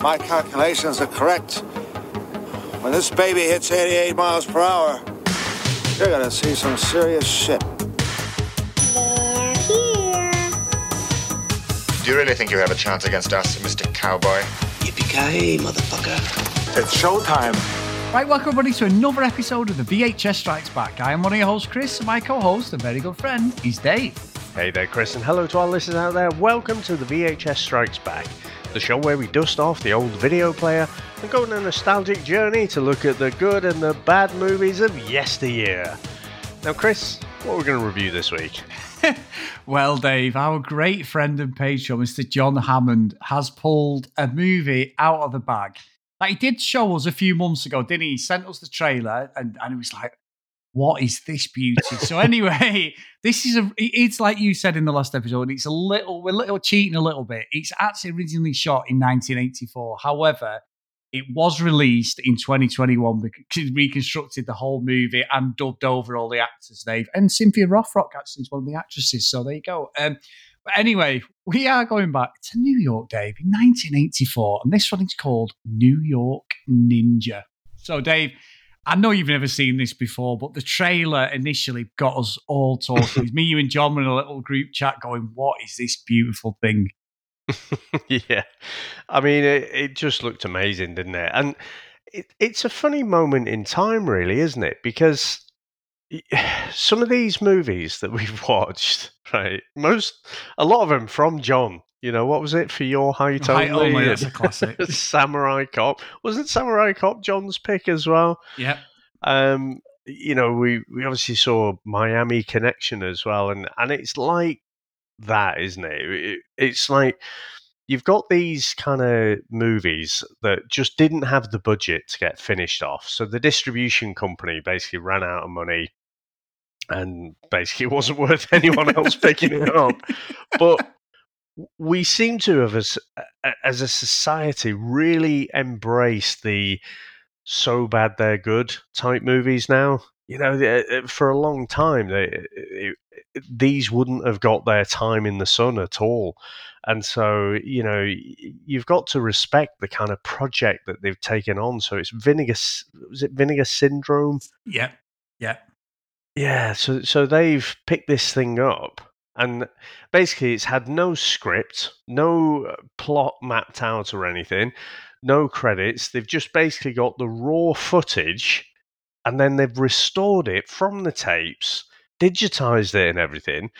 my calculations are correct, when this baby hits 88 miles per hour, you're gonna see some serious shit. They're here. Do you really think you have a chance against us, Mr. Cowboy? Yippee-ki-yay, motherfucker. It's showtime. Right, welcome everybody to another episode of the VHS Strikes Back. I am one of your hosts, Chris, and my co-host, a very good friend, is Dave. Hey there, Chris, and hello to our listeners out there. Welcome to the VHS Strikes Back, the show where we dust off the old video player and go on a nostalgic journey to look at the good and the bad movies of yesteryear. Now, Chris, what are we going to review this week? Well, Dave, our great friend and patron, Mr. John Hammond, has pulled a movie out of the bag. Like he did show us a few months ago, didn't he? He sent us the trailer, and and it was like, "What is this beauty?" so anyway, this is a. It's like you said in the last episode. It's a little. We're little cheating a little bit. It's actually originally shot in 1984. However, it was released in 2021 because reconstructed the whole movie and dubbed over all the actors, Dave. And Cynthia Rothrock actually is one of the actresses. So there you go. Um, but anyway, we are going back to New York, Dave, in 1984. And this one is called New York Ninja. So, Dave, I know you've never seen this before, but the trailer initially got us all talking. Me, you, and John were in a little group chat going, What is this beautiful thing? yeah, I mean, it, it just looked amazing, didn't it? And it, it's a funny moment in time, really, isn't it? Because some of these movies that we've watched, right? Most, a lot of them from John. You know, what was it for your height Height only? Only, that's a classic. Samurai Cop wasn't Samurai Cop John's pick as well? Yeah. Um, you know, we, we obviously saw Miami Connection as well, and and it's like that, isn't it? it it's like you've got these kind of movies that just didn't have the budget to get finished off, so the distribution company basically ran out of money, and basically it wasn't worth anyone else picking it up, but. We seem to have, as, as a society, really embraced the so bad they're good type movies now. You know, uh, for a long time, they, it, it- these wouldn't have got their time in the sun at all. And so, you know, you've got to respect the kind of project that they've taken on. So it's vinegar, was it Vinegar Syndrome? Yeah. Yeah. Yeah, so so they've picked this thing up, and basically it's had no script, no uh, plot mapped out or anything, no credits. They've just basically got the raw footage, and then they've restored it from the tapes, digitized it and everything.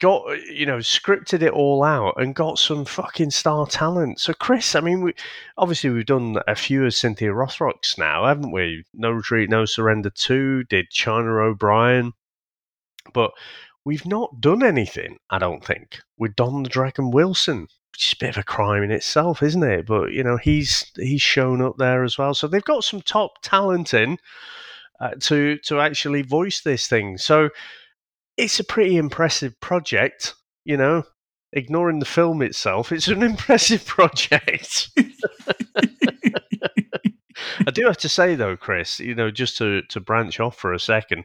Got uh, you know scripted it all out and got some fucking star talent. So Chris, I mean, we obviously we've done a few of Cynthia Rothrock's now, haven't we? No Retreat, No Surrender two did China O'Brien, but we've not done anything. I don't think with Don the Dragon Wilson, which is a bit of a crime in itself, isn't it? But you know he's he's shown up there as well, so they've got some top talent in uh, to to actually voice this thing. So it's a pretty impressive project, you know. Ignoring the film itself, it's an impressive project. I do have to say though, Chris, you know, just to, to branch off for a second,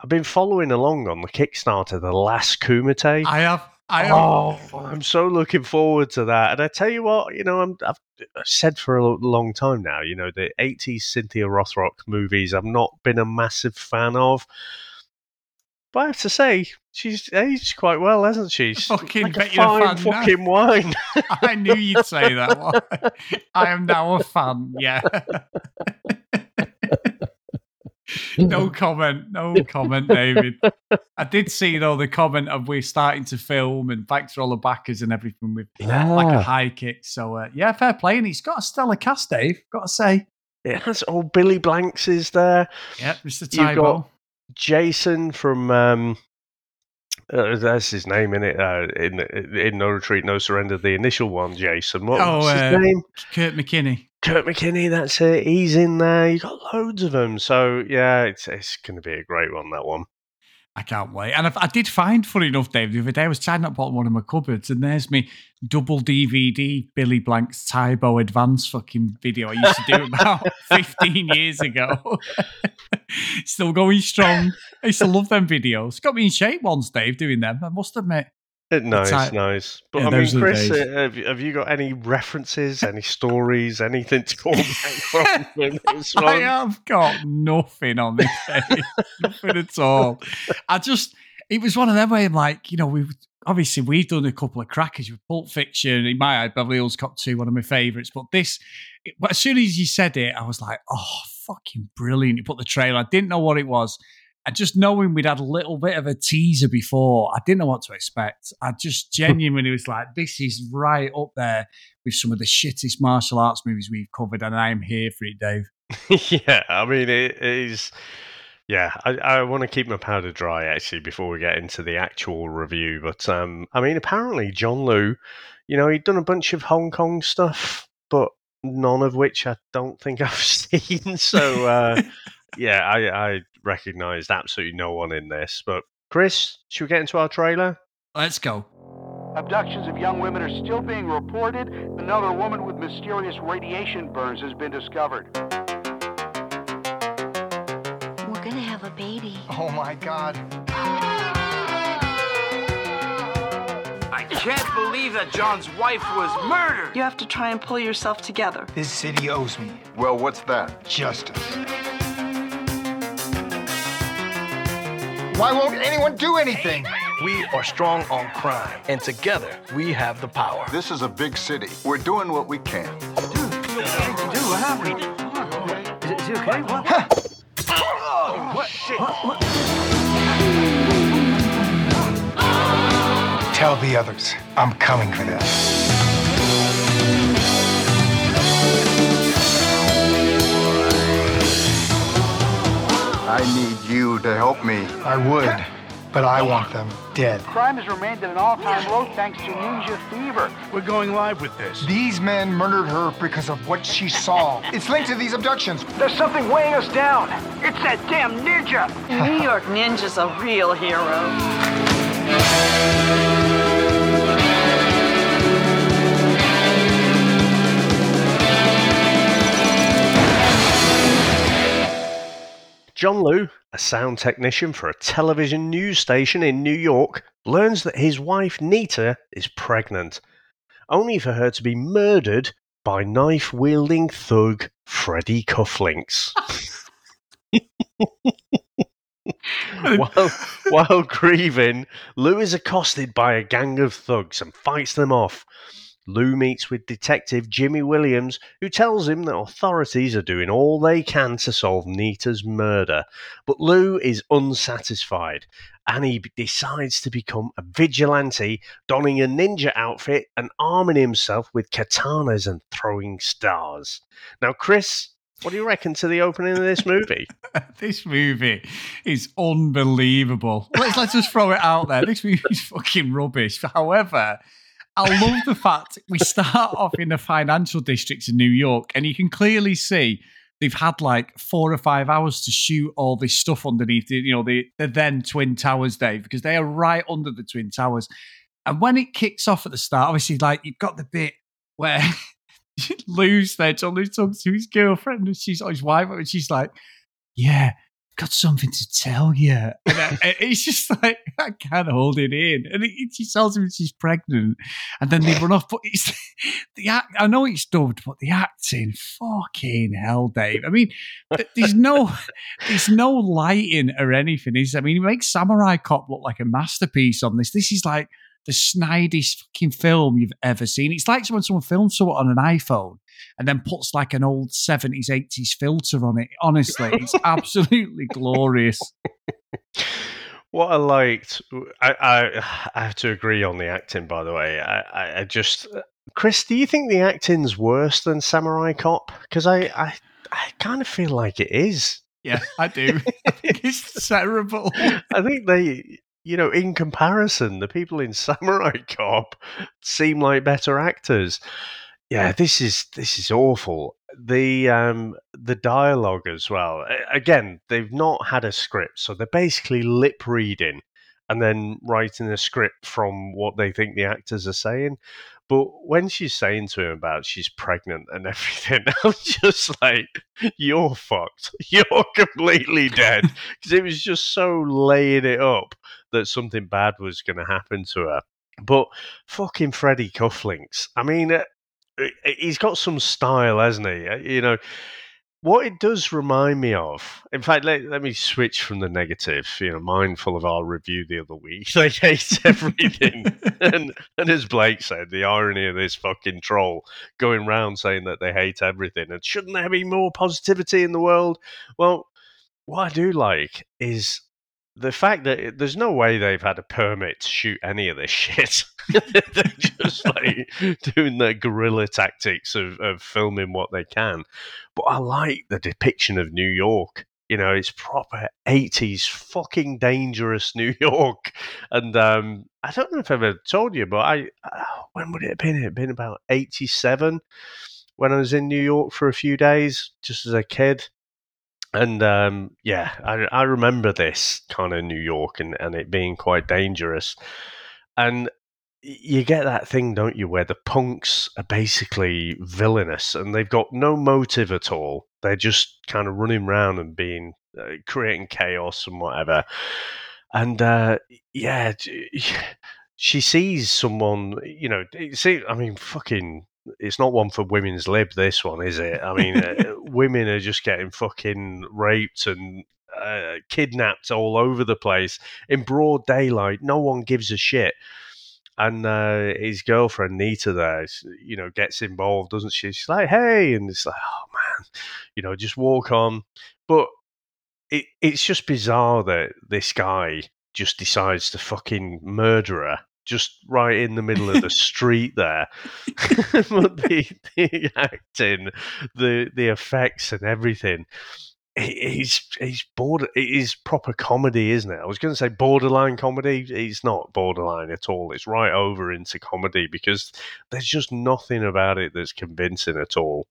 I've been following along on the Kickstarter, The Last Kumite. I have. I have. Oh, I'm so looking forward to that. And I tell you what, you know, I'm, I've I've said for a long time now, you know, the 80s Cynthia Rothrock movies I've not been a massive fan of. But I have to say, she's aged quite well, hasn't she? She's Fucking like a bet you're a fine fan now. fucking wine. I knew you'd say that one. I am now a fan. Yeah. no comment. No comment, David. I did see though the comment of we're starting to film and thanks for all the backers and everything with like a high kick. So uh, yeah, fair play. And he's got a stellar cast, Dave. Got to say. It has old Billy Blanks is there. Yeah, Mr. You've Tae Bo. Jason from um, uh, that's his name in it. Uh, in in No Retreat, No Surrender, the initial one, Jason. What, Oh, what's his uh, name? Kurt McKinney. Kurt McKinney. That's it. He's in there. You got loads of them. So yeah, it's it's going to be a great one. That one. I can't wait. And I, I did find, funny enough, Dave, the other day I was tidying up one of my cupboards, and there's me double DVD Billy Blank's Tae Bo Advance fucking video I used to do about 15 years ago. Still going strong. I used to love them videos. Got me in shape once, Dave, doing them. I must admit. Uh, Nice, like- nice. But Yeah, I mean, Chris, uh, have, have you got any references, any stories, anything to call back from I have got nothing on this nothing at all. I just, it was one of them where I'm like, you know, we've obviously we've done a couple of crackers with Pulp Fiction. In my eye, Beverly Hills Cop 2, one of my favourites. But this, it, as soon as you said it, I was like, oh, fucking brilliant. You put the trailer, I didn't know what it was. And just knowing we'd had a little bit of a teaser before, I didn't know what to expect. I just genuinely was like, this is right up there with some of the shittest martial arts movies we've covered, and I am here for it, Dave. yeah, I mean, it is. Yeah, I, I want to keep my powder dry actually before we get into the actual review. But um, I mean, apparently John Liu, you know, he'd done a bunch of Hong Kong stuff, but none of which I don't think I've seen. So uh, yeah, I, I recognised absolutely no one in this. But Chris, should we get into our trailer? Let's go. Abductions of young women are still being reported. Another woman with mysterious radiation burns has been discovered. We're gonna have a baby. Oh my god. I can't believe that John's wife was murdered. You have to try and pull yourself together. This city owes me Well, what's that? justice. Why won't anyone do anything? We are strong on crime, and together we have the power. This is a big city. We're doing what we can. Tell the others I'm coming for them. I need you to help me. I would, but I want them dead. Crime has remained at an all-time low thanks to ninja fever. We're going live with this. These men murdered her because of what she saw. It's linked to these abductions. There's something weighing us down. It's that damn ninja. New York Ninja's a real hero. John Liu, a sound technician for a television news station in New York, learns that his wife Nita is pregnant, only for her to be murdered by knife wielding thug Freddie Cufflinks. while, while grieving, Liu is accosted by a gang of thugs and fights them off. Liu meets with Detective Jimmy Williams, who tells him that authorities are doing all they can to solve Nita's murder. But Liu is unsatisfied and he decides to become a vigilante, donning a ninja outfit and arming himself with katanas and throwing stars. Now, Chris, what do you reckon to the opening of this movie? this movie is unbelievable. Let's let's just throw it out there. This movie is fucking rubbish. However, I love the fact we start off in the financial district in New York, and you can clearly see they've had like four or five hours to shoot all this stuff underneath you know, the, the then Twin Towers, Dave, because they are right under the Twin Towers. And when it kicks off at the start, obviously, like you've got the bit where Liu's there, John Liu talks to his girlfriend, and she's his wife, and she's like, "Yeah, got something to tell you." And it's just like I can't hold it in, and she tells him she's pregnant, and then they run off. But it's the act. I know it's dubbed, but the acting, fucking hell, Dave. I mean, there's no, there's no lighting or anything. Is I mean, he makes Samurai Cop look like a masterpiece on this. This is like the snidest fucking film you've ever seen. It's like when someone films someone on an iPhone and then puts like an old 70s, 80s filter on it. Honestly, it's absolutely glorious. What I liked, I, I, I have to agree on the acting. By the way, I, I, just, Chris, do you think the acting's worse than Samurai Cop? Because I, I, I kind of feel like it is. Yeah, I do. I think it's terrible. I think they, you know, in comparison, the people in Samurai Cop seem like better actors. Yeah, this is this is awful. The um the dialogue as well. Again, they've not had a script, so they're basically lip reading and then writing a script from what they think the actors are saying. But when she's saying to him about she's pregnant and everything, I'm just like, you're fucked. You're completely dead. Because it was just so laying it up that something bad was going to happen to her. But fucking Freddie Cufflinks. I mean, uh, he's got some style, hasn't he? Uh, You know, what it does remind me of, in fact, let, let me switch from the negative, you know, mindful of our review the other week. They hate everything. and, and as Blake said, the irony of this fucking troll going round saying that they hate everything and shouldn't there be more positivity in the world? Well, what I do like is the fact that there's no way they've had a permit to shoot any of this shit. They're just like doing their guerrilla tactics of, of filming what they can. But I like the depiction of New York. You know, it's proper 80s fucking dangerous New York. And um, I don't know if I've ever told you, but I, uh, when would it have been? It had been about 87 when I was in New York for a few days, just as a kid and um, yeah, I, I remember this kind of New York and, and it being quite dangerous. And you get that thing, don't you, where the punks are basically villainous and they've got no motive at all. They're just kind of running around and being uh, creating chaos and whatever. And uh, yeah, she sees someone, you know, see, I mean, fucking it's not one for women's lib. This one is it? I mean, uh, women are just getting fucking raped and uh, kidnapped all over the place in broad daylight. No one gives a shit. And uh, his girlfriend Nita there, you know, gets involved, doesn't she? She's like, "Hey," and it's like, "Oh man," you know, just walk on. But it, it's just bizarre that this guy just decides to fucking murder her just right in the middle of the street there. but the, the acting, the the effects, and everything. He's he's border. It is proper comedy, isn't it? I was going to say borderline comedy. It's not borderline at all. It's right over into comedy because there's just nothing about it that's convincing at all.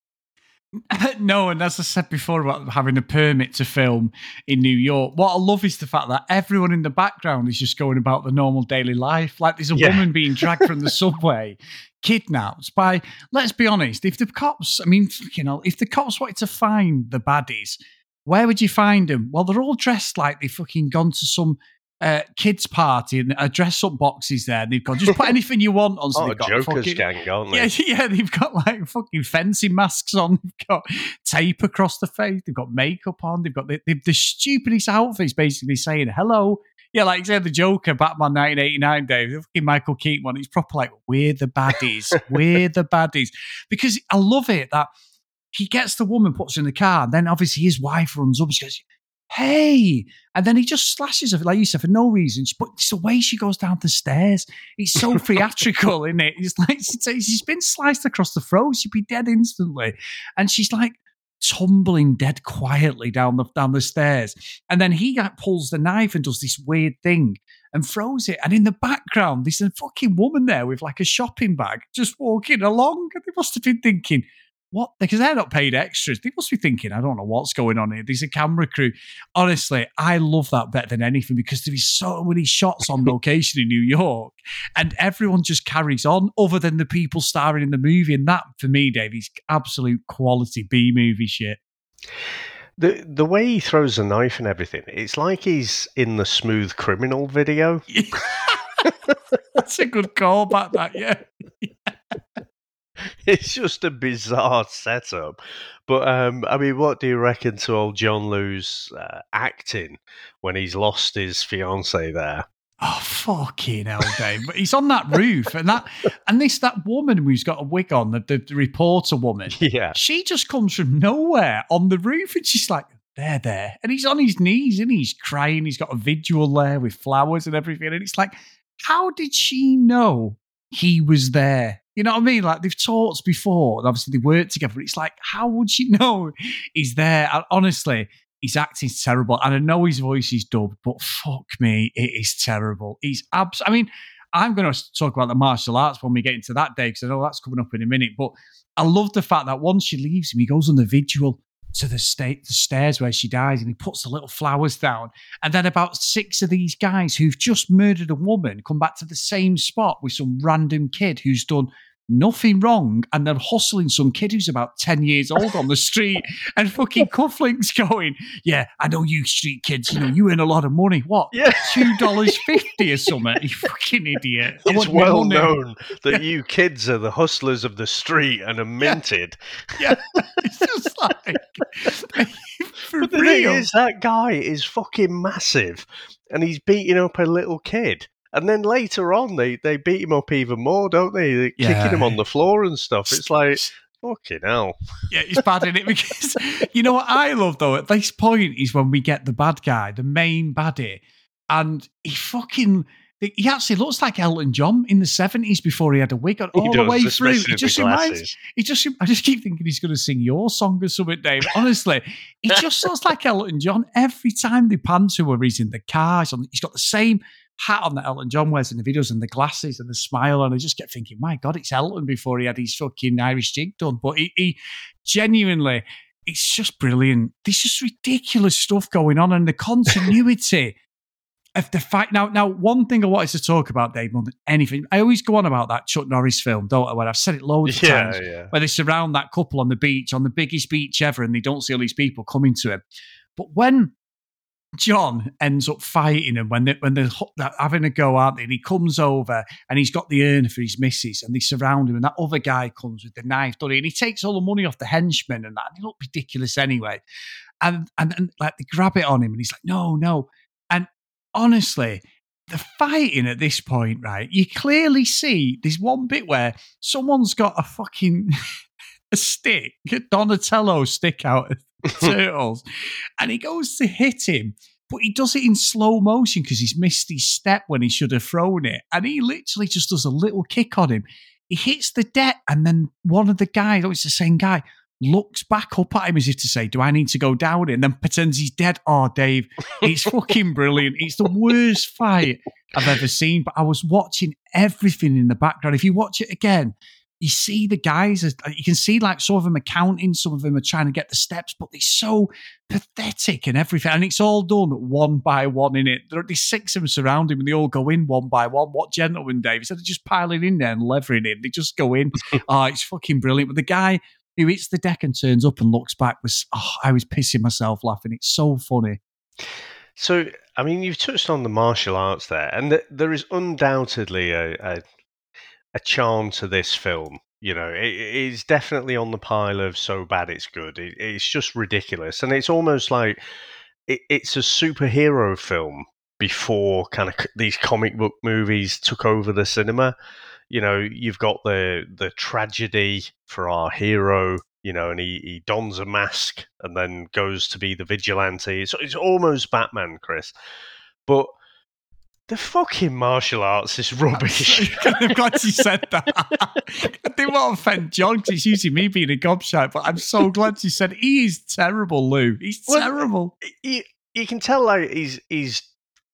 no, and as I said before about having a permit to film in New York, what I love is the fact that everyone in the background is just going about the normal daily life. Like there's a yeah. woman being dragged from the subway, kidnapped by, let's be honest, if the cops, I mean, you know, if the cops wanted to find the baddies, where would you find them? Well, they're all dressed like they've fucking gone to some uh, kids party and a dress up boxes there. And they've got just put anything you want on. So oh, they've got Joker's fucking, gang, aren't they? Yeah, yeah, they've got like fucking fencing masks on. They've got tape across the face. They've got makeup on. They've got the, the, the stupidest outfits, basically saying hello. Yeah, like say the Joker, Batman 1989, Dave, the fucking Michael Keaton one. It's proper like we're the baddies, we're the baddies, because I love it that he gets the woman, puts her in the car, and then obviously his wife runs up. She goes, hey. And then he just slashes her, like you said, for no reason. But it's the way she goes down the stairs. It's so theatrical, isn't it? It's like she's been sliced across the throat. She'd be dead instantly. And she's like tumbling dead quietly down the down the stairs. And then he like, pulls the knife and does this weird thing and throws it. And in the background, there's a fucking woman there with like a shopping bag just walking along. And they must have been thinking, what? Because they're not paid extras. They must be thinking, I don't know what's going on here. There's a camera crew. Honestly, I love that better than anything because there is so many shots on location in New York and everyone just carries on other than the people starring in the movie. And that, for me, Dave, is absolute quality B movie shit. The the way he throws a knife and everything, it's like he's in the Smooth Criminal video. That's a good callback, that, yeah. it's just a bizarre setup. But um, I mean, what do you reckon to old John Liu's uh, acting when he's lost his fiance there? Oh fucking hell, Dave! But he's on that roof, and that and this that woman who's got a wig on, the, the reporter woman. Yeah, she just comes from nowhere on the roof, and she's like, "There, there," and he's on his knees and he's crying. He's got a vigil there with flowers and everything, and it's like, how did she know he was there? You know what I mean? Like they've talked before, and obviously they worked together. But it's like, how would you know he's there? And honestly, his acting's terrible, and I know his voice is dubbed, but fuck me, it is terrible. He's abs. I mean, I'm going to talk about the martial arts when we get into that day because I know that's coming up in a minute. But I love the fact that once she leaves him, he goes on the vigil to the state the stairs where she dies and he puts the little flowers down. And then about six of these guys who've just murdered a woman come back to the same spot with some random kid who's done nothing wrong, and they're hustling some kid who's about 10 years old on the street and fucking cufflinks going, Yeah, I know you street kids, you know, you earn a lot of money. What? Yeah. $2.50 or something? You fucking idiot. I It's well money. known that you kids are the hustlers of the street and are minted. Yeah, it's just like, for But the real. thing is, that guy is fucking massive, and he's beating up a little kid. And then later on, they, they beat him up even more, don't they? They're Yeah. kicking him on the floor and stuff. It's like, fucking hell. Yeah, he's bad in it because you know what I love though. At this point is when we get the bad guy, the main baddie, and he fucking he actually looks like Elton John in the seventies before he had a wig on He all does, the way through. He just reminds. He just. I just keep thinking he's going to sing your song or something, Dave. Honestly, he just looks like Elton John every time they pan to her. He's in the car. He's, on, he's got the same hat on that Elton John wears in the videos and the glasses and the smile. And I just get thinking, my God, it's Elton before he had his fucking Irish jig done. But he, he genuinely, it's just brilliant. There's just ridiculous stuff going on and the continuity. Of the fact now, now one thing I wanted to talk about, Dave, more than anything, I always go on about that Chuck Norris film, don't I? Where I've said it loads of Yeah, times, yeah. where they surround that couple on the beach, on the biggest beach ever, and they don't see all these people coming to him. But when John ends up fighting him when they when they're having a go, aren't they? And he comes over and he's got the urn for his missus, and they surround him, and that other guy comes with the knife, doesn't he? And he takes all the money off the henchmen and that. And ridiculous anyway. And and, and like they grab it on him, and he's like, no, no. And honestly, the fighting at this point, right? You clearly see there's one bit where someone's got a fucking a stick, a Donatello stick out turtles, and he goes to hit him, but he does it in slow motion because he's missed his step when he should have thrown it, and he literally just does a little kick on him. He hits the deck, and then one of the guys, oh, it's the same guy, looks back up at him as if to say, Do I need to go down? And then pretends he's dead. Oh, Dave, it's fucking brilliant. It's the worst fight I've ever seen, but I was watching everything in the background. If you watch it again, you see the guys, you can see like some of them are counting, some of them are trying to get the steps, but they're so pathetic and everything. And it's all done one by one in it. There are these six of them surrounding him and they all go in one by one. What gentleman, Dave? Instead of just piling in there and levering in, they just go in. oh, it's fucking brilliant. But the guy who hits the deck and turns up and looks back was, oh, I was pissing myself laughing. It's so funny. So, I mean, you've touched on the martial arts there, and th- there is undoubtedly a, a a charm to this film. You know, it, is definitely on the pile of so bad it's good. It, it's just ridiculous, and it's almost like it, it's a superhero film before kind of these comic book movies took over the cinema. You know, you've got the the tragedy for our hero. You know, and he, he dons a mask and then goes to be the vigilante. It's, it's almost Batman, Chris. But the fucking martial arts is rubbish. I'm glad you said that. I didn't want to offend John because it's usually me being a gobshite, but I'm so glad you said he is terrible, Liu. He's Well, terrible. you, you can tell like he's he's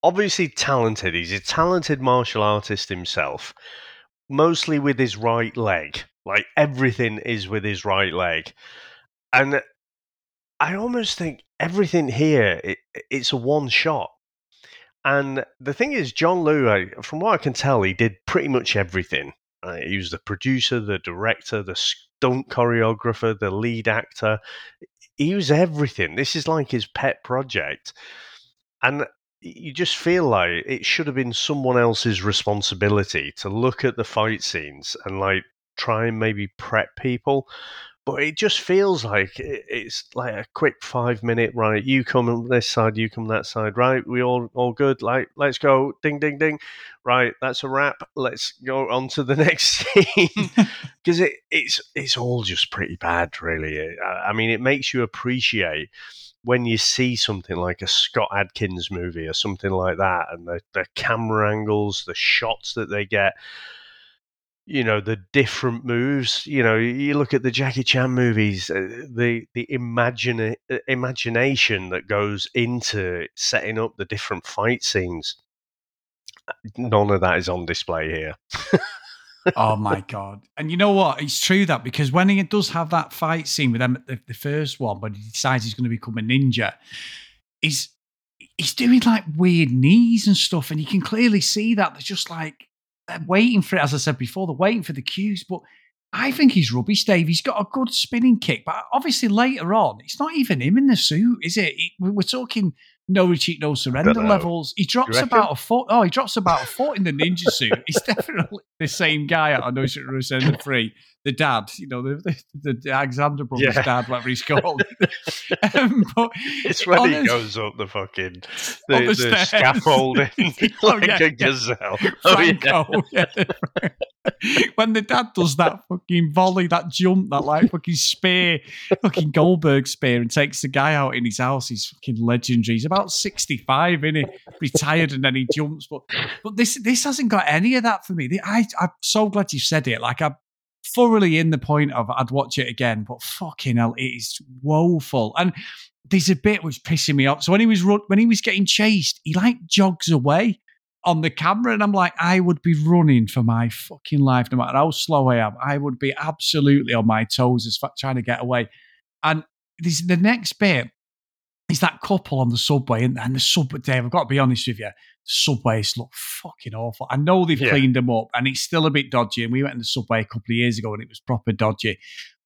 obviously talented. He's a talented martial artist himself, mostly with his right leg. Like everything is with his right leg, and I almost think everything here it, it's a one shot. And the thing is, John Liu, from what I can tell, he did pretty much everything. Uh, he was the producer, the director, the stunt choreographer, the lead actor. He was everything. This is like his pet project. And you just feel like it should have been someone else's responsibility to look at the fight scenes and like try and maybe prep people. But it just feels like it's like a quick five minute right. You come on this side, you come that side. Right, we all all good. Like let's go. Ding ding ding. Right, that's a wrap. Let's go on to the next scene because it it's it's all just pretty bad, really. I, I mean, it makes you appreciate when you see something like a Scott Adkins movie or something like that, and the, the camera angles, the shots that they get, you know, the different moves. You know, you look at the Jackie Chan movies, uh, the the imagine uh, imagination that goes into setting up the different fight scenes. None of that is on display here. oh my god! And you know what? It's true that because when he does have that fight scene with them, the, the first one, but he decides he's going to become a ninja, he's he's doing like weird knees and stuff, and you can clearly see that they're just like they're waiting for it. As I said before, they're waiting for the cues, but I think he's rubbish, Dave. He's got a good spinning kick, but obviously later on, it's not even him in the suit, is it? He- We're talking no retreat, no surrender levels. He drops about a foot. Oh, he drops about a foot in the ninja suit. He's definitely the same guy of No Retreat, No Surrender Three. The dad, you know, the, the, the Alexander brothers' Yeah. dad, whatever he's called. um, but It's when he goes up the fucking the, the the scaffolding Oh, like yeah, a yeah. gazelle. Oh, yeah. Franco. yeah. when the dad does that fucking volley, that jump, that like fucking spear, fucking Goldberg spear, and takes the guy out in his house, he's fucking legendary. He's about sixty-five, isn't he? Retired, and then he jumps. But but this this hasn't got any of that for me. I I'm so glad you said it. Like I'm thoroughly in the point of I'd watch it again, but fucking hell, it is woeful. And there's a bit which pissing me off. So when he was when he was getting chased, he like jogs away on the camera, and I'm like, I would be running for my fucking life, no matter how slow I am. I would be absolutely on my toes as trying to get away. And this the next bit is that couple on the subway, and, and the subway. Dave, I've got to be honest with you, the subways look fucking awful. I know they've Yeah. cleaned them up, and it's still a bit dodgy. And we went in the subway a couple of years ago, and it was proper dodgy,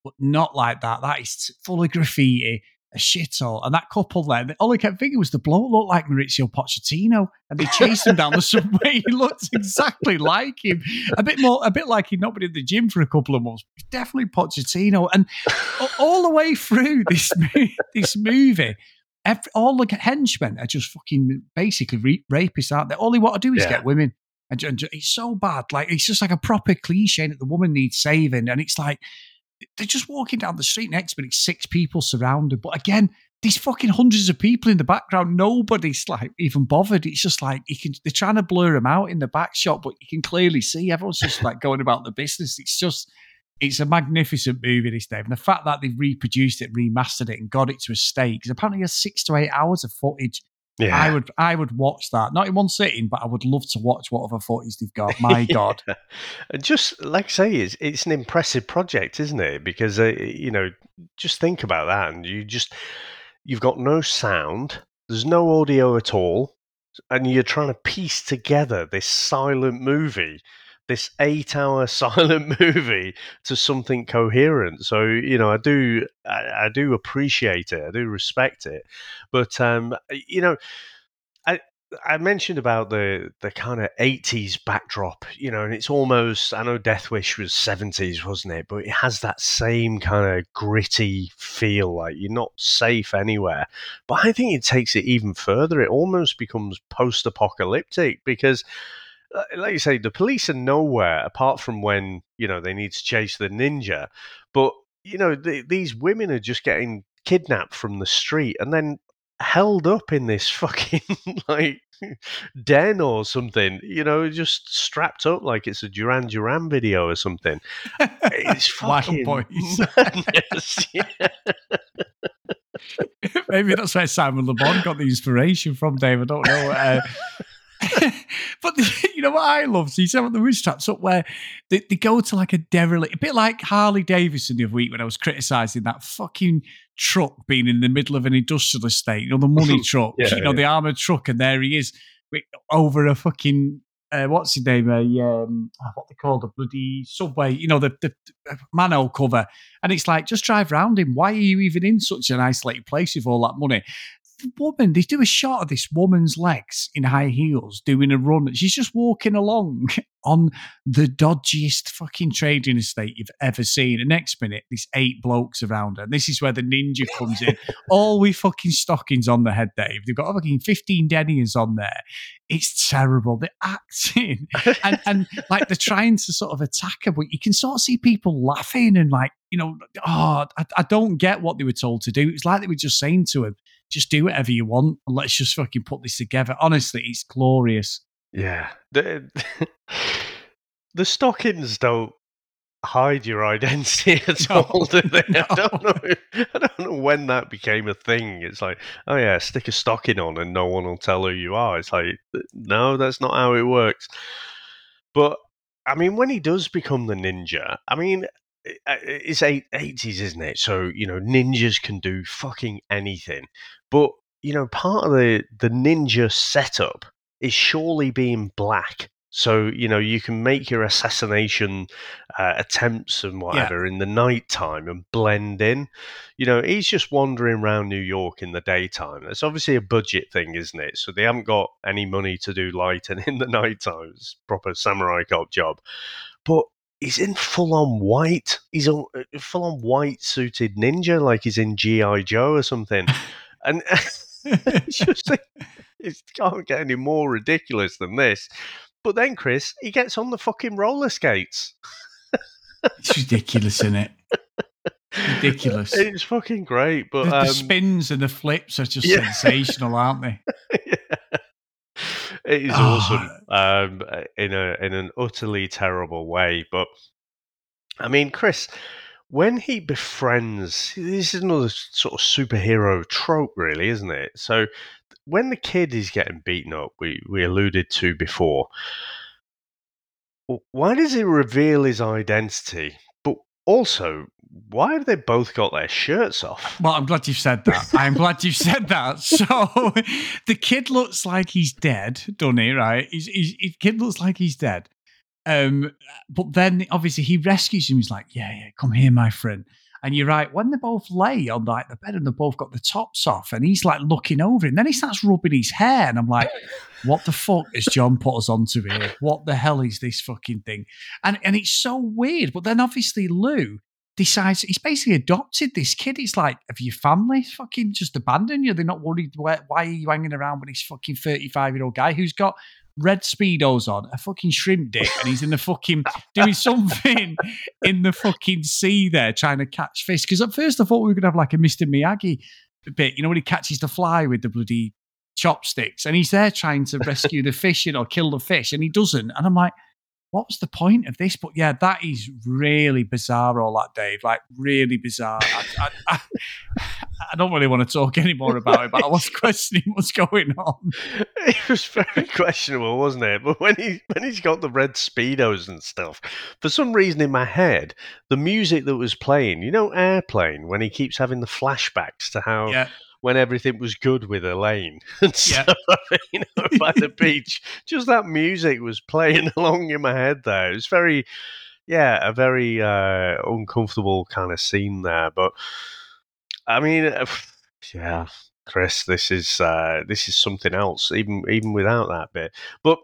but not like that. That is full of graffiti. A shithole, and that couple there. All I kept thinking was the bloke looked like Mauricio Pochettino, and they chased him down the subway. He looked exactly like him, a bit more, a bit like he'd not been in the gym for a couple of months. Definitely Pochettino, and all the way through this this movie, every, all the henchmen are just fucking basically re- rapists, aren't they? All they want to do is Yeah. get women. And, and it's so bad. Like it's just like a proper cliche that the woman needs saving, and it's like they're just walking down the street next it's six people surrounded. But again, these fucking hundreds of people in the background, nobody's like even bothered. It's just like you can they're trying to blur them out in the back shot, but you can clearly see everyone's just like going about the business. It's just it's a magnificent movie, this Dave. And the fact that they've reproduced it, remastered it, and got it to a state, because apparently has six to eight hours of footage. Yeah. I would I would watch that. Not in one sitting, but I would love to watch whatever footage they've got. My God. And just like I say, it's, it's an impressive project, isn't it? Because uh, you know, just think about that, and you just you've got no sound, there's no audio at all, and you're trying to piece together this silent movie, this eight-hour silent movie, to something coherent. So you know, I do, I, I do appreciate it, I do respect it, but um, you know. I, I mentioned about the the kind of eighties backdrop, you know, and it's almost I know Death Wish was seventies, wasn't it? But it has that same kind of gritty feel, like you're not safe anywhere. But I think it takes it even further. It almost becomes post apocalyptic because like you say, the police are nowhere apart from when you know they need to chase the ninja. But you know, th- these women are just getting kidnapped from the street and then held up in this fucking like den or something. You know, just strapped up like it's a Duran Duran video or something. It's fucking boys. madness. Maybe that's where Simon Le Bon got the inspiration from, Dave. I don't know. Uh, but the, you know what I love? See, some of the witch traps up where they, they go to like a derelict, a bit like Harley Davidson the other week when I was criticizing that fucking truck being in the middle of an industrial estate, you know, the money truck, Yeah, you know, yeah. the armored truck, and there he is over a fucking. Uh, what's his name? A um, oh, what they call the bloody subway? You know, the, the the manhole cover, and it's like just drive around him. Why are you even in such an isolated place with all that money? Woman, they do a shot of this woman's legs in high heels doing a run. She's just walking along on the dodgiest fucking trading estate you've ever seen. And next minute, there's eight blokes around her. And this is where the ninja comes in. All with fucking stockings on the head, Dave. They've got fucking 15 deniers on there. It's terrible. The acting and, and like they're trying to sort of attack her, but you can sort of see people laughing and like, you know, oh, I, I don't get what they were told to do. It's like they were just saying to him, just do whatever you want and let's just fucking put this together. Honestly, it's glorious. Yeah. The, the stockings don't hide your identity at No, all, do they? I don't know. I don't know when that became a thing. It's like, oh yeah, stick a stocking on and no one will tell who you are. It's like, no, that's not how it works. But I mean, when he does become the ninja, I mean, it's eight eighties, isn't it? So you know, ninjas can do fucking anything. But you know, part of the the ninja setup is surely being black So you know you can make your assassination uh, attempts and whatever in the night time and blend in. You know he's just wandering around New York in the daytime. It's obviously a budget thing, isn't it? So they haven't got any money to do lighting in the night time. It's proper samurai cop job, but he's in full on white. He's a full on white suited ninja, like he's in GI Joe or something, and. it's just it can't get any more ridiculous than this. But then, Chris, he gets on the fucking roller skates. it's ridiculous, isn't it? Ridiculous. It's fucking great, but the, um, the spins and the flips are just yeah. sensational, aren't they? yeah. It is oh. awesome um, in a in an utterly terrible way, but I mean, Chris, when he befriends, this is another sort of superhero trope, really, isn't it? So when the kid is getting beaten up, we, we alluded to before, why does he reveal his identity? But also, why have they both got their shirts off? Well, I'm glad you've said that. I'm glad you've said that. So the kid looks like he's dead, doesn't he? Right? He's, he's, his kid looks like he's dead. Um, but then obviously he rescues him. He's like, "Yeah, yeah, come here, my friend." And you're right, when they both lay on like the bed and they both got the tops off, and he's like looking over it, and then he starts rubbing his hair, and I'm like, what the fuck has John put us onto here? What the hell is this fucking thing? And and it's so weird. But then obviously Liu decides he's basically adopted this kid. It's like, have your family fucking just abandoned you? They're not worried why, why are you hanging around with this fucking 35 year old guy who's got red speedos on, a fucking shrimp dick, and he's in the fucking doing something in the fucking sea there, trying to catch fish. Because at first I thought we were gonna have like a Mr. Miyagi bit, you know, when he catches the fly with the bloody chopsticks, and he's there trying to rescue the fish, you know, kill the fish, and he doesn't. And I'm like, what's the point of this? But yeah, that is really bizarre, all that, Dave. Like, really bizarre. I, I, I, I, don't really want to talk anymore about it, but I was questioning what's going on. It was very questionable, wasn't it? But when he when he's got the red speedos and stuff, for some reason in my head, the music that was playing, you know, Airplane, when he keeps having the flashbacks to how. Yeah when everything was good with Elaine and stuff, yeah. you know, by the beach. Just that music was playing along in my head there. It was very, yeah, a very uh, uncomfortable kind of scene there. But I mean, uh, yeah, Chris, this is uh, this is something else, even even without that bit. But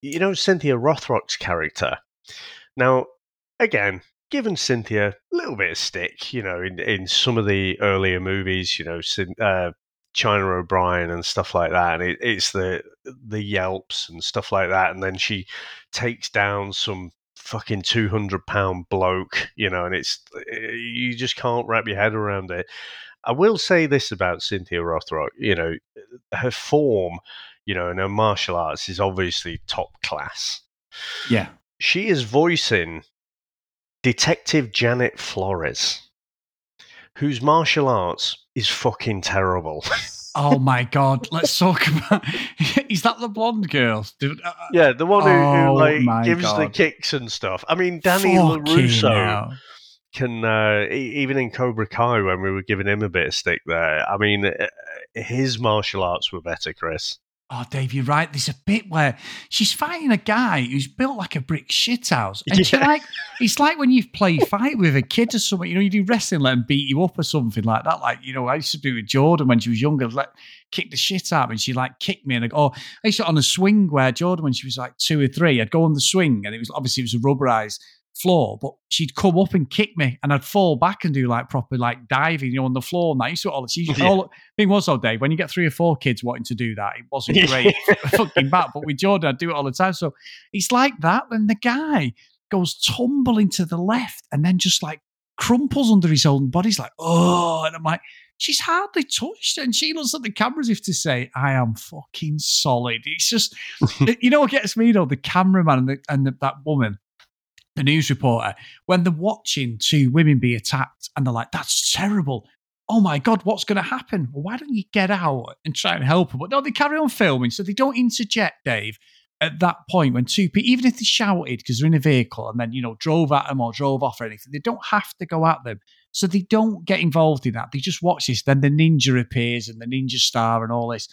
you know, Cynthia Rothrock's character. Now, again, given Cynthia a little bit of stick, you know, in, in some of the earlier movies, you know, uh, China O'Brien and stuff like that. And it, it's the the yelps and stuff like that. And then she takes down some fucking 200 pound bloke, you know, and it's, eh, you just can't wrap your head around it. I will say this about Cynthia Rothrock, you know, her form, you know, and her martial arts is obviously top class. Yeah. She is voicing Detective Janet Flores, whose martial arts is fucking terrible. oh my god! Let's talk about. is that the blonde girl? Uh, uh, yeah, the one who, oh who like gives god. the kicks and stuff. I mean, Danny fucking LaRusso. Hell. Can uh, even in Cobra Kai when we were giving him a bit of stick there, I mean, uh, his martial arts were better, Chris. Oh, Dave, you're right. There's a bit where she's fighting a guy who's built like a brick shithouse. And yeah. she like it's like when you play fight with a kid or something, you know, you do wrestling, let them beat you up or something like that. Like, you know, I used to do with Jordan when she was younger, like kick the shit out and she like kicked me and I go, oh, I used to on a swing where Jordan, when she was like two or three, I'd go on the swing and it was obviously it was a rubberized floor, but she'd come up and kick me, and I'd fall back and do like proper like diving, you know, on the floor. And that used to all. She, yeah. all thing was, all day when you get three or four kids wanting to do that, it wasn't great fucking back. But with Jordan, I'd do it all the time. So it's like that when the guy goes tumbling to the left and then just like crumples under his own body. He's like, oh, and I'm like. She's hardly touched, and she looks at the camera as if to say, "I am fucking solid." It's just, you know, what gets me though. The cameraman and, the, and the, that woman, the news reporter, when they're watching two women be attacked and they're like, that's terrible. Oh my God, what's going to happen? Well, why don't you get out and try and help them? But no, they carry on filming. So they don't interject, Dave, at that point when two people, even if they shouted because they're in a vehicle and then, you know, drove at them or drove off or anything, they don't have to go at them. So they don't get involved in that. They just watch this. Then the ninja appears and the ninja star and all this.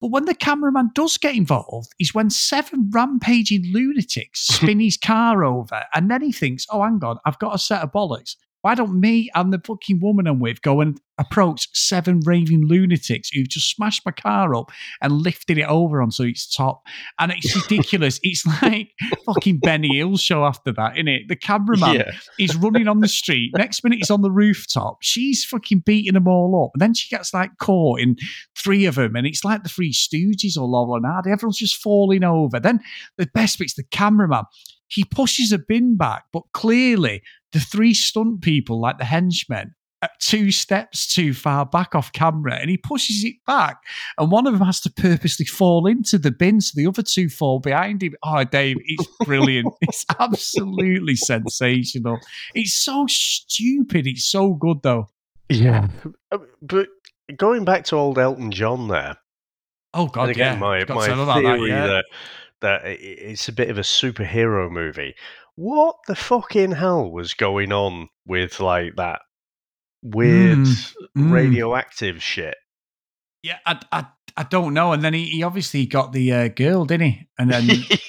But when the cameraman does get involved, is when seven rampaging lunatics spin his car over, and then he thinks, "Oh, hang on, I've got a set of bollocks. Why don't me and the fucking woman I'm with go and approach seven raving lunatics who've just smashed my car up and lifted it over onto its top? And it's ridiculous. it's like fucking Benny Hill show after that, isn't it? The cameraman Yeah. is running on the street. Next minute, he's on the rooftop. She's fucking beating them all up. And then she gets like caught in three of them. And it's like the Three Stooges or Laurel and Hardy. Everyone's just falling over. Then the best bit's the cameraman. He pushes a bin back, but clearly the three stunt people, like the henchmen, are two steps too far back off camera and he pushes it back and one of them has to purposely fall into the bin so the other two fall behind him. Oh dave it's brilliant. It's absolutely sensational. It's so stupid. It's so good though. Yeah. Uh, But going back to old Elton John there, oh god and again, yeah. my, my theory that, yeah. that, that it's a bit of a superhero movie. What the fucking hell was going on with like that weird Mm, mm. radioactive shit? yeah I, I, I don't know and then he, he obviously got the uh, girl didn't he and then he,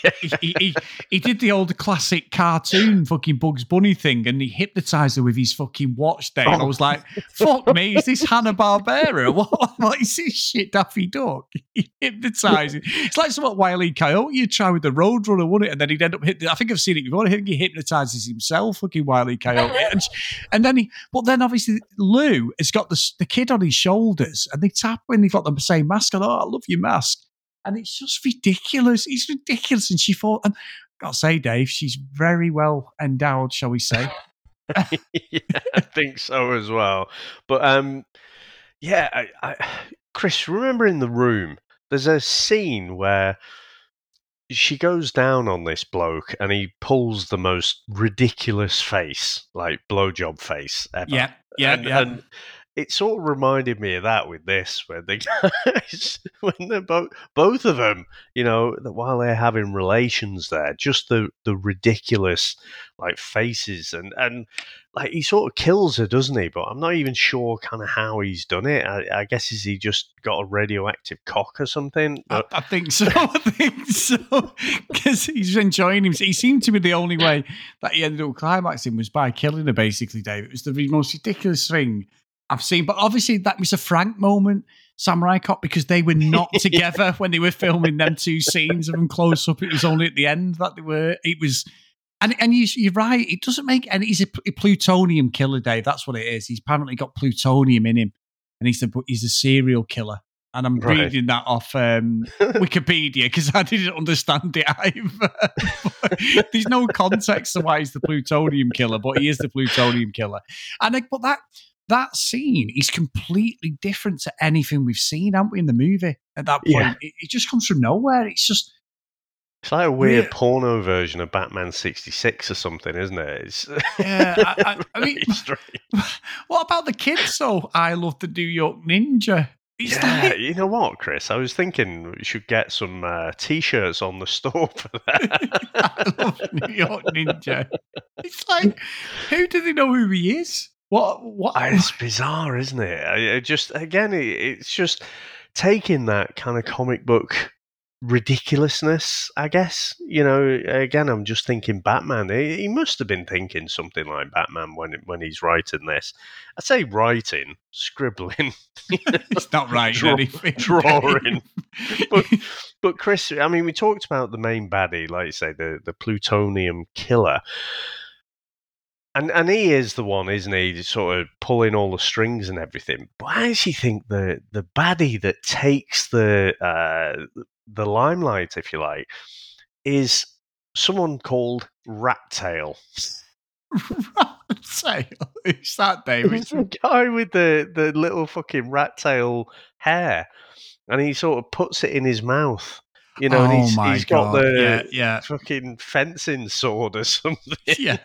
he, he, he did the old classic cartoon fucking Bugs Bunny thing and he hypnotized her with his fucking watch there. And I was like, fuck me, is this Hanna Barbera? What, what is this shit, Daffy Duck? He hypnotized it. It's like somewhat Wiley Coyote you try with the Roadrunner, wouldn't it? And then he'd end up hitting, I think I've seen it before. I think he hypnotizes himself, fucking Wiley Coyote. And, and then he, but then obviously Liu has got the, the kid on his shoulders and they tap when they've got the same mask on. Oh, I love your mask and it's just ridiculous. It's ridiculous. And she thought, and gotta say, Dave, she's very well endowed, shall we say? yeah, I think so as well. But um, yeah, I, I, Chris, remember in the room, there's a scene where she goes down on this bloke and he pulls the most ridiculous face, like blowjob face ever. Yeah, yeah, and, yeah. and it sort of reminded me of that with this, where the guys, when they're both, both of them, you know, that while they're having relations there, just the the ridiculous like faces and and like he sort of kills her, doesn't he? But I'm not even sure kind of how he's done it. I, I guess is he just got a radioactive cock or something? I, I think so. I think so. Because he's enjoying him. He seemed to be the only way that he ended up climaxing was by killing her, basically, Dave. It was the most ridiculous thing I've seen. But obviously, that was a Frank moment, Samurai Cop, because they were not together when they were filming them two scenes of them close up. It was only at the end that they were. It was. And, and you, you're right. It doesn't make any. He's a, pl- plutonium killer, Dave. That's what it is. He's apparently got plutonium in him, and he's a he's a serial killer. And I'm Right. reading that off um, Wikipedia because I didn't understand it either. There's no context to why he's the plutonium killer, but he is the plutonium killer. And like, but that that scene is completely different to anything we've seen, haven't we, in the movie? At that point, Yeah. it, it just comes from nowhere. It's just it's like a weird Yeah. porno version of Batman '66 or something, isn't it? It's yeah. I, I, I mean, what about the kids? though? I love the New York Ninja. It's Yeah, like, you know what, Chris? I was thinking we should get some uh, t-shirts on the store for that. I love New York Ninja. It's like, who do they know who he is? What? What? It's bizarre, isn't it? I, I just again, it, it's just taking that kind of comic book ridiculousness. I guess you know. Again, I'm just thinking Batman. He, he must have been thinking something like Batman when when he's writing this. I say writing, scribbling. It's not writing Draw- anything. drawing. but, but Chris, I mean, we talked about the main baddie, like you say, the, the plutonium killer. And and he is the one, isn't he? Sort of pulling all the strings and everything. But I actually think the the baddie that takes the uh, the limelight, if you like, is someone called Rat Tail. Rat Tail? who's that, David? It's the guy with the, the little fucking rat tail hair, and he sort of puts it in his mouth. You know, and Oh he's, he's got God, the yeah, yeah. fucking fencing sword or something. Yeah.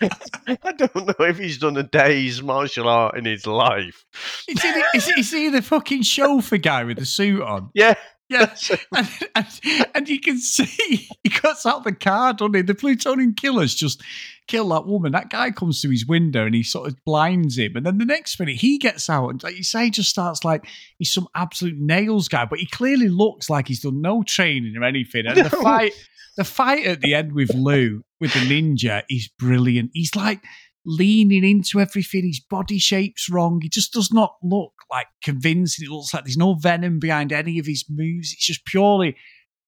I don't know if he's done a day's martial art in his life. Is he, the, is, is he the fucking chauffeur guy with the suit on? Yeah. Yeah. And, and, and you can see he cuts out the car, doesn't he? The plutonium killer's just kill that woman. That guy comes to his window and he sort of blinds him. And then the next minute he gets out and like you say, just starts like he's some absolute nails guy, but he clearly looks like he's done no training or anything. And No. the fight the fight at the end with Liu with the ninja is brilliant. He's like leaning into everything. His body shape's wrong. He just does not look like convincing. It looks like there's no venom behind any of his moves. It's just purely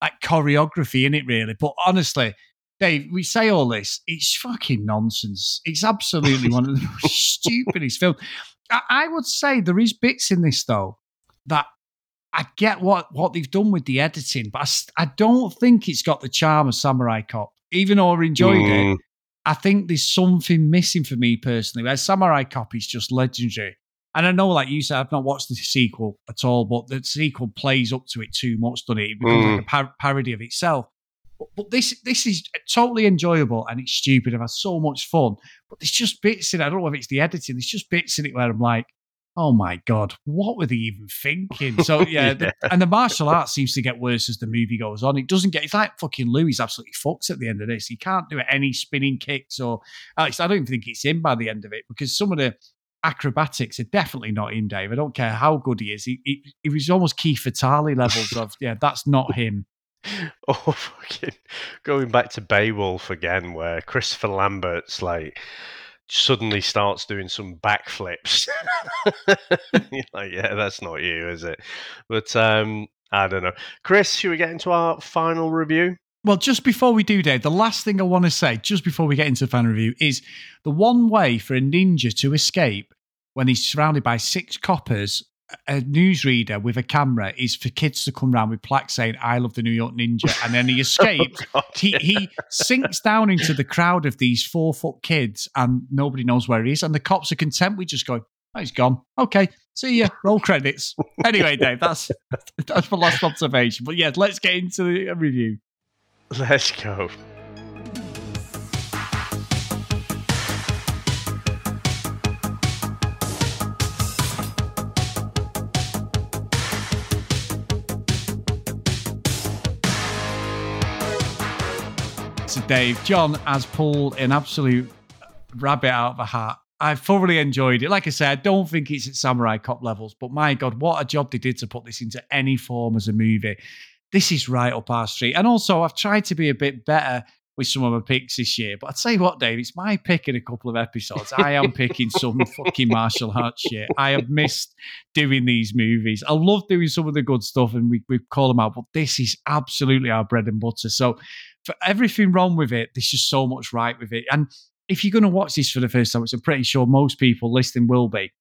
like choreography in it, really. But honestly, Dave, we say all this, it's fucking nonsense. It's absolutely one of the stupidest films. I, I would say there is bits in this though that I get what what they've done with the editing, but I don't think it's got the charm of Samurai Cop. Even though I enjoyed Mm. it, I think there's something missing for me personally. Where Samurai Cop is just legendary. And I know, like you said, I've not watched the sequel at all, but the sequel plays up to it too much, doesn't it? It becomes Mm. like a par- parody of itself. But, but this this is totally enjoyable and it's stupid. I've had so much fun. But there's just bits in it. I don't know if it's the editing. There's just bits in it where I'm like, oh my god, what were they even thinking? So yeah, the- and the martial arts seems to get worse as the movie goes on. It doesn't get. It's like fucking Louis absolutely fucks at the end of this. He can't do any spinning kicks or. At least I don't even think it's in by the end of it because some of the acrobatics are definitely not in Dave. I don't care how good he is. He, he, he was almost Keith Vitali levels of yeah, that's not him. Oh, fucking going back to Beowulf again, where Christopher Lambert's like suddenly starts doing some backflips. Like, yeah, that's not you, is it? But um, I don't know. Chris, should we get into our final review? Well, just before we do, Dave, the last thing I want to say, just before we get into the fan review, is the one way for a ninja to escape when he's surrounded by six coppers, a newsreader with a camera, is for kids to come round with plaques saying, I love the New York Ninja. And then he oh, escapes. God, he, he sinks down into the crowd of these four foot kids and nobody knows where he is. And the cops are content with just going, oh, he's gone. Okay, see ya. Roll credits. Anyway, Dave, that's that's my last observation. But yeah, let's get into the review. Let's go. So, Dave, John has pulled an absolute rabbit out of a hat. I thoroughly enjoyed it. Like I said, I don't think it's at Samurai Cop levels, but my God, what a job they did to put this into any form as a movie. This is right up our street. And also, I've tried to be a bit better with some of my picks this year, but I'd say what, Dave, it's my pick in a couple of episodes. I am picking some fucking martial arts shit. I have missed doing these movies. I love doing some of the good stuff and we, we call them out, but this is absolutely our bread and butter. So, for everything wrong with it, there's just so much right with it. And if you're going to watch this for the first time, which I'm pretty sure most people listening will be,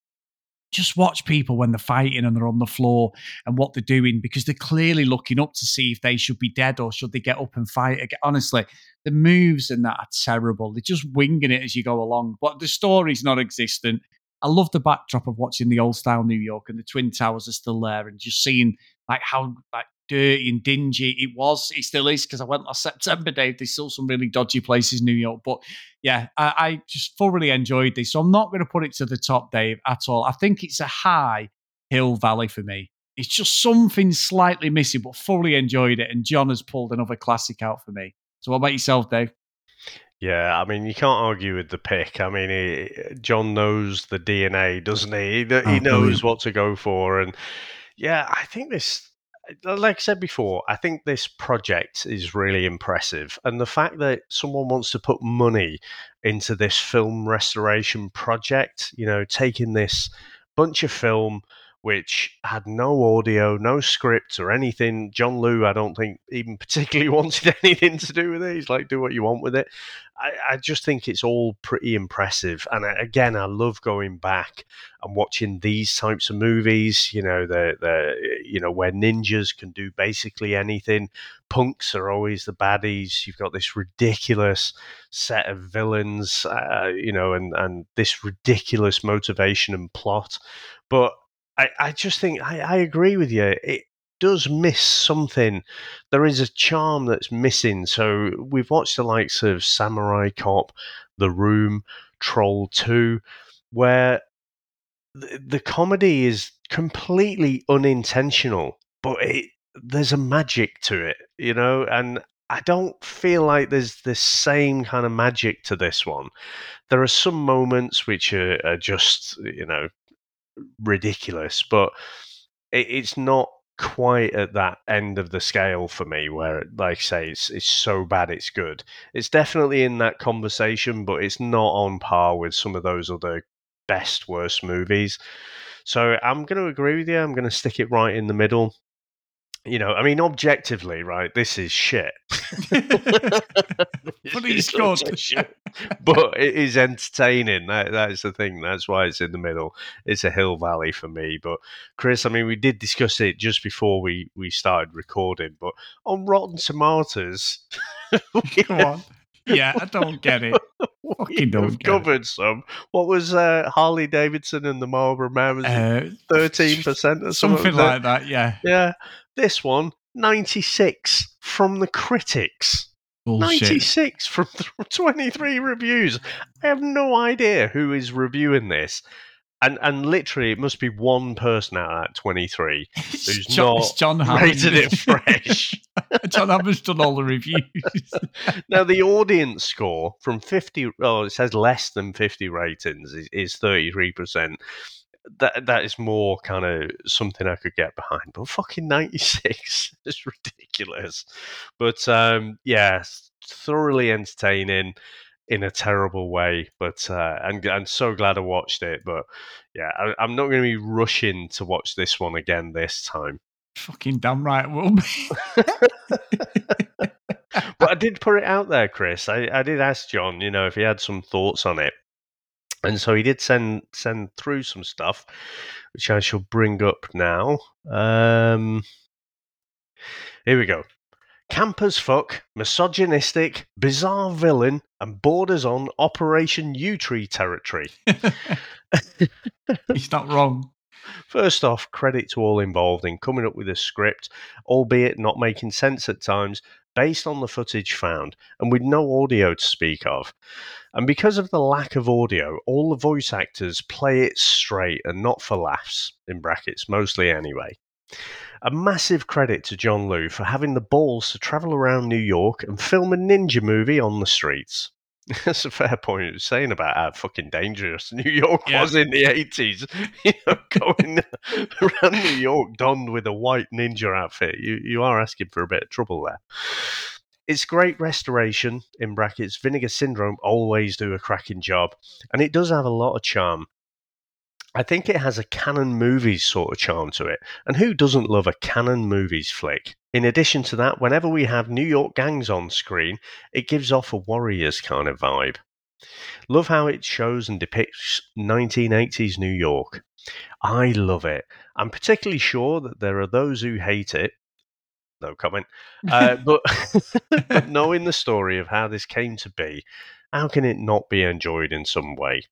just watch people when they're fighting and they're on the floor and what they're doing because they're clearly looking up to see if they should be dead or should they get up and fight again. Honestly, the moves and that are terrible. They're just winging it as you go along, but the story's non existent. I love the backdrop of watching the old style New York and the Twin Towers are still there and just seeing like how like dirty and dingy it was. It still is because I went last September, Dave. There's still some really dodgy places in New York. But yeah, I, I just thoroughly enjoyed this. So I'm not going to put it to the top, Dave, at all. I think it's a high hill valley for me. It's just something slightly missing, but fully enjoyed it. And John has pulled another classic out for me. So what about yourself, Dave? Yeah, I mean, you can't argue with the pick. I mean, he, John knows the DNA, doesn't he? He, he Oh, knows what to go for. And yeah, I think this, Uh, like I said before, I think this project is really impressive. And the fact that someone wants to put money into this film restoration project, you know, taking this bunch of film which had no audio, no script or anything. John Liu, I don't think even particularly wanted anything to do with it. He's like, do what you want with it. I, I just think it's all pretty impressive. And I, again, I love going back and watching these types of movies. You know, the the you know where ninjas can do basically anything. Punks are always the baddies. You've got this ridiculous set of villains, uh, you know, and and this ridiculous motivation and plot. But I, I just think I, I agree with you. It does miss something. There is a charm that's missing. So we've watched the likes of Samurai Cop, The Room, Troll 2, where the, the comedy is completely unintentional, but it, there's a magic to it, you know, and I don't feel like there's the same kind of magic to this one. There are some moments which are, are just, you know, ridiculous, but it, it's not quite at that end of the scale for me where like I say it's it's so bad it's good. It's definitely in that conversation, but it's not on par with some of those other best worst movies. So I'm going to agree with you. I'm going to stick it right in the middle. You know, I mean, objectively, right? This is shit. but he's good. Shit. But it is entertaining. That that is the thing. That's why it's in the middle. It's a hill valley for me. But Chris, I mean, we did discuss it just before we we started recording. But on Rotten Tomatoes, Come on. Yeah, I don't get it. Fucking don't We've get it. covered some. What was uh, Harley Davidson and the Marlboro Man? Was Uh, thirteen percent or something? Something like that, yeah. Yeah. This one, 96 from the critics. Bullshit. 96 from 23 reviews. I have no idea who is reviewing this. And and literally, it must be one person out of that 23 who's John- not John rated it fresh. John Hammond's done all the reviews. now, the audience score from 50, oh, it says less than 50 ratings is, is 33%. That That is more kind of something I could get behind. But fucking 96 is ridiculous. But um, yeah, thoroughly entertaining in a terrible way. But uh, and I'm so glad I watched it. But yeah, I, I'm not going to be rushing to watch this one again this time. Fucking damn right will be. but I did put it out there, Chris. I, I did ask John, you know, if he had some thoughts on it. And so he did send send through some stuff, which I shall bring up now. Um, here we go. Camp as fuck, misogynistic, bizarre villain, and borders on Operation Yewtree territory. He's not wrong. First off, credit to all involved in coming up with a script, albeit not making sense at times, based on the footage found, and with no audio to speak of. And because of the lack of audio, all the voice actors play it straight and not for laughs, in brackets, mostly anyway. A massive credit to John Liu for having the balls to travel around New York and film a ninja movie on the streets. That's a fair point of saying about how fucking dangerous New York Yeah. was in the 80s. You know, going around New York donned with a white ninja outfit. You, you are asking for a bit of trouble there. It's great restoration, in brackets. Vinegar Syndrome always do a cracking job, and it does have a lot of charm. I think it has a Cannon movies sort of charm to it. And who doesn't love a Cannon movies flick? In addition to that, whenever we have New York gangs on screen, it gives off a Warriors kind of vibe. Love how it shows and depicts 1980s New York. I love it. I'm particularly sure that there are those who hate it. No comment. Uh, but, but knowing the story of how this came to be, how can it not be enjoyed in some way?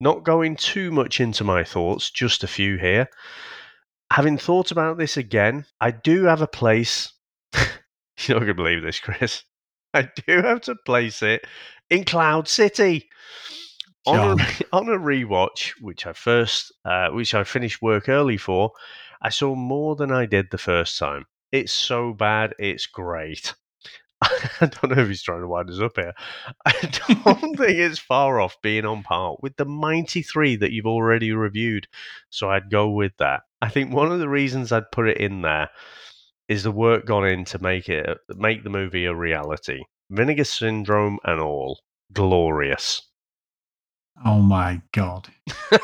Not going too much into my thoughts, just a few here. Having thought about this again, I do have a place. You're not going to believe this, Chris. I do have to place it in Cloud City. On a, on a rewatch, which I first, uh, which I finished work early for, I saw more than I did the first time. It's so bad, it's great. I don't know if he's trying to wind us up here. I don't think it's far off being on par with the 93 that you've already reviewed. So I'd go with that. I think one of the reasons I'd put it in there is the work gone in to make it make the movie a reality. Vinegar Syndrome and all. Glorious. Oh my god.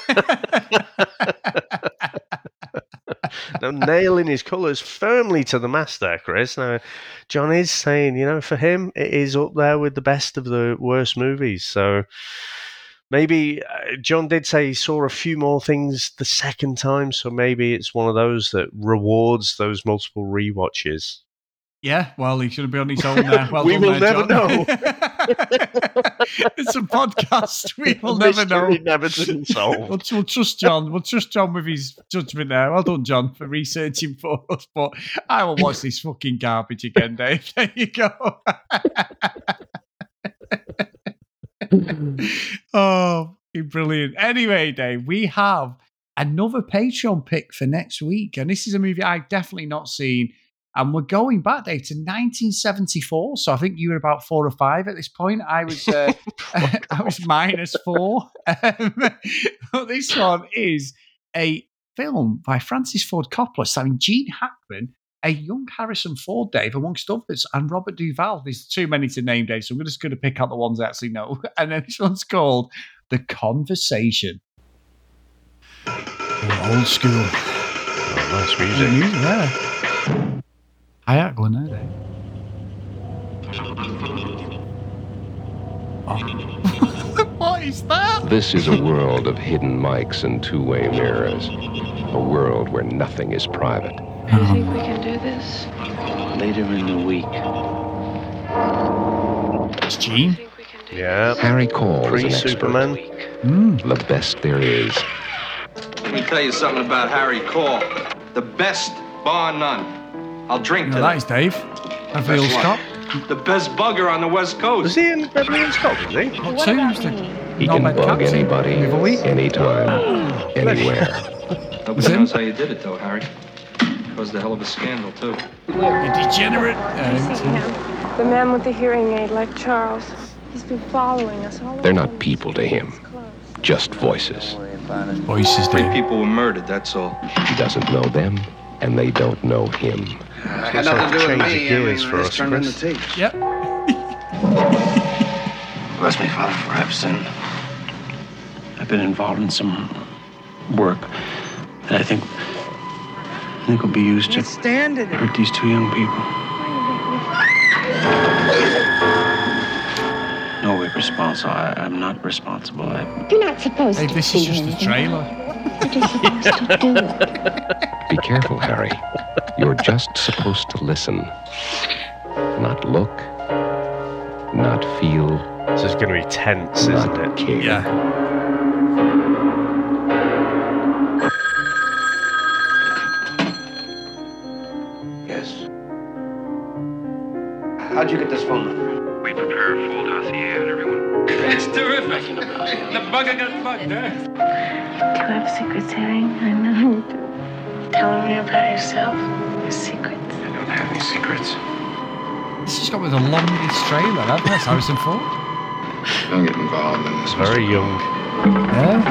now nailing his colours firmly to the mast there, Chris. Now, John is saying, you know, for him, it is up there with the best of the worst movies. So maybe uh, John did say he saw a few more things the second time. So maybe it's one of those that rewards those multiple rewatches. Yeah, well, he should have been on his own there. Well We will there, never John. know. it's a podcast. We will never know. Never. We'll, we'll trust John. We'll trust John with his judgment there. Well done, John, for researching for us. But I will watch this fucking garbage again, Dave. There you go. oh, brilliant. Anyway, Dave, we have another Patreon pick for next week. And this is a movie I've definitely not seen. And we're going back, Dave, to 1974. So I think you were about four or five at this point. I was, uh, I was minus four. Um, but this one is a film by Francis Ford Coppola starring Gene Hackman, a young Harrison Ford, Dave, amongst others, and Robert Duvall. There's too many to name, Dave, so I'm just going to pick out the ones I actually know. And then this one's called The Conversation. Oh, old school. Oh, nice Good music. music there. I ain't going there, Dave. Oh. what is that? This is a world of hidden mics and two way mirrors. A world where nothing is private. Do you think we can do this? Later in the week. It's Gene. Yeah. Harry Caul is Pre an Superman. Mm. expert. The best there is. Let me tell you something about Harry Caul. The best, bar none. I'll drink No, to that is Dave. Beverly Hills Best Cop. The best bugger on the West Coast. Was he in Beverly Hills Cop, was he? What two was He can Nomad bug Captain anybody, the other week? anytime, anywhere. Nobody knows how you did it, though, Harry. Caused a hell of a scandal, too. You degenerate. Uh, See him. The man with the hearing aid, like Charles. He's been following us all They're not people to him, just voices. voices, Three Dave. people were murdered, that's all. He doesn't know them, and they don't know him. had Looks like nothing to do with me. gears I mean, for us, just turned in the Chris. tapes. Yep. Bless me, Father, for I've sinned. I've been involved in some work that I think I think will be used to hurt these two young people. No way responsible. I, I'm not responsible. I, You're not supposed Dave, to this is see just a trailer. What are you supposed to do? Be careful, Harry. You're just supposed to listen. Not look, not feel, This is going to be tense, isn't not it? care. Yeah. How'd you get this phone number? We prepare a full dossier on everyone. It's terrific. The bugger got bugged, huh? Do you have secrets, Harry? I know you do. Tell me about yourself. Your secrets. I don't have any secrets. This has got with the longest trailer ever. It's Harrison Ford. Don't get involved in this. Very young. Yeah.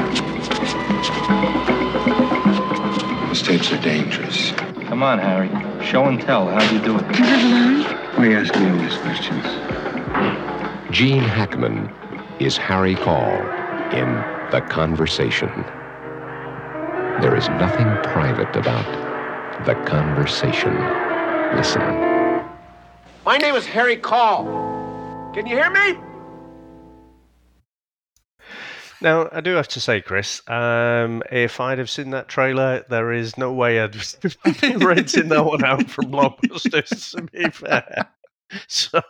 Those tapes are dangerous. Come on, Harry. Show and tell. How do you do it? Why are you asking me all these questions? Gene Hackman is Harry Caul in The Conversation. There is nothing private about The Conversation. Listen. My name is Harry Caul. Can you hear me? Now, I do have to say, Chris, um, if I'd have seen that trailer, there is no way I'd be renting that one out from Blockbusters, to be fair. So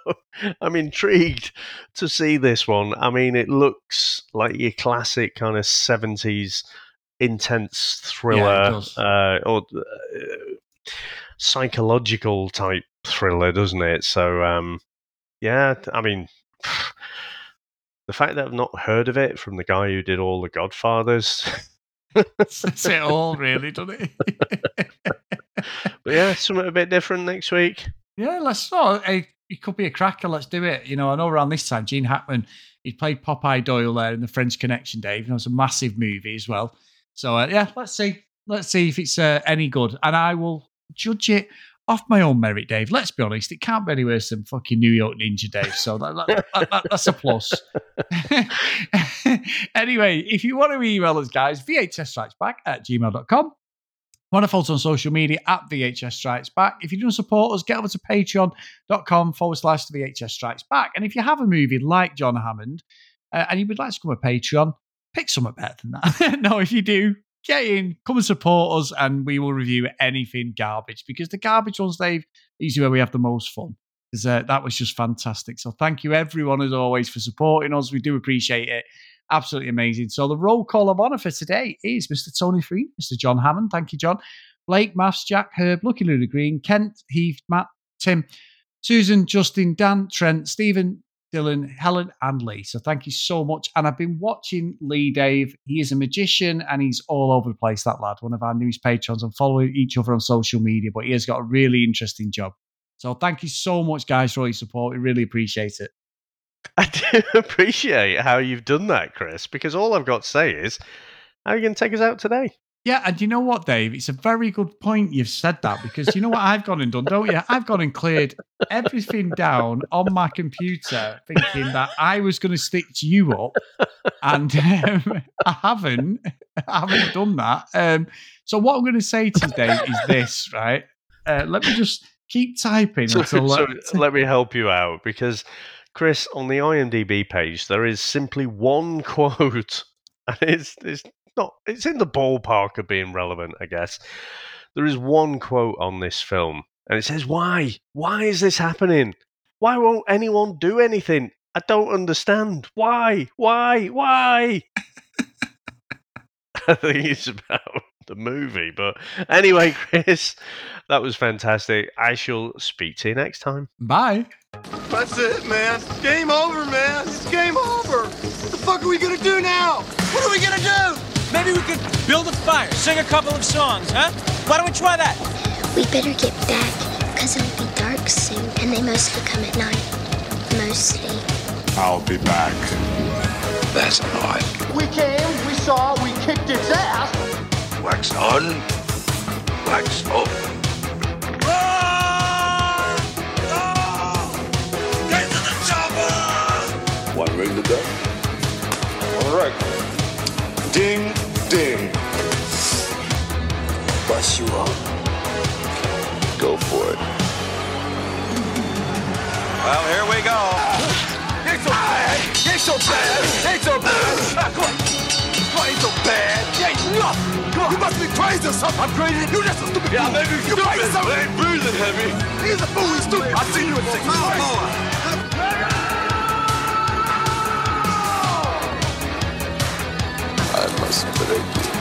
I'm intrigued to see this one. I mean, it looks like your classic kind of 70s intense thriller does. uh, or uh, psychological type thriller, doesn't it? So, um, yeah, I mean, the fact that I've not heard of it from the guy who did all the Godfathers. Says it all, really, doesn't it? But yeah, something a bit different next week. yeah, let's not. It, it could be a cracker. Let's do it. You know, I know around this time, Gene Hackman, he played Popeye Doyle there in the French Connection, Dave. And it was a massive movie as well. So, uh, yeah, let's see. Let's see if it's uh, any good. And I will judge it off my own merit, Dave. Let's be honest. It can't be any worse than fucking New York Ninja, Dave. So that, that, that- that- that's a plus. anyway, if you want to email us, guys, VHS Strikes Back at gmail.com. Want to follow us on social media at VHS Strikes Back. If you don't support us, get over to patreon.com forward slash VHS Strikes Back. And if you have a movie like John Hammond uh, and you would like to become a Patreon, pick something better than that. no, if you do, get in, come and support us, and we will review anything garbage because the garbage ones, Dave, usually where we have the most fun. Because uh, that was just fantastic. So thank you, everyone, as always, for supporting us. We do appreciate it. Absolutely amazing. So the roll call of honour for today is Mr. Tony Free, Mr. John Hammond. Thank you, John. Blake, Maths, Jack, Herb, Lucky Luna Green, Kent, Heath, Matt, Tim, Susan, Justin, Dan, Trent, Stephen, Dylan, Helen, and Lee. So thank you so much. And I've been watching Lee, Dave. He is a magician and he's all over the place, that lad. One of our newest patrons and following each other on social media, but he has got a really interesting job. So thank you so much, guys, for all your support. We really appreciate it. I do appreciate how you've done that, Chris, because all I've got to say is, how are you going to take us out today? Yeah, and you know what, Dave? It's a very good point you've said that because you know what I've gone and done, don't you? I've gone and cleared everything down on my computer, thinking that I was going to stitch you up, and um, I haven't. I haven't done that. Um, so what I'm going to say today is this, right? Uh, let me just keep typing. So, until, so let me help you out because, Chris, on the IMDb page, there is simply one quote, and it's, it's not it's in the ballpark of being relevant, I guess. There is one quote on this film, and it says, Why? Why is this happening? Why won't anyone do anything? I don't understand. Why? Why? Why? I think it's about the movie. But anyway, Chris, that was fantastic. I shall speak to you next time. Bye. That's it, man. Game over, man. It's game over. What the fuck are we gonna do now? What are we gonna do? Maybe we could build a fire, sing a couple of songs, huh? Why don't we try that? We better get back, because it'll be dark soon, and they mostly come at night. Mostly. I'll be back. That's not. We came, we saw, we kicked its ass. Wax on, wax off. One ring to go. All right. Ding, ding. Bust you up. Go for it. Well, here we go. Ain't so bad. Ain't so bad. Ain't so bad. Ah, come on. Come on, ain't so bad. Ain't nothing. Come on. You must be crazy or something. I'm crazy. You just a stupid Yeah, maybe you stupid. crazy. I ain't breathing heavy. He's a fool. He's stupid. I see you in six months. I must you.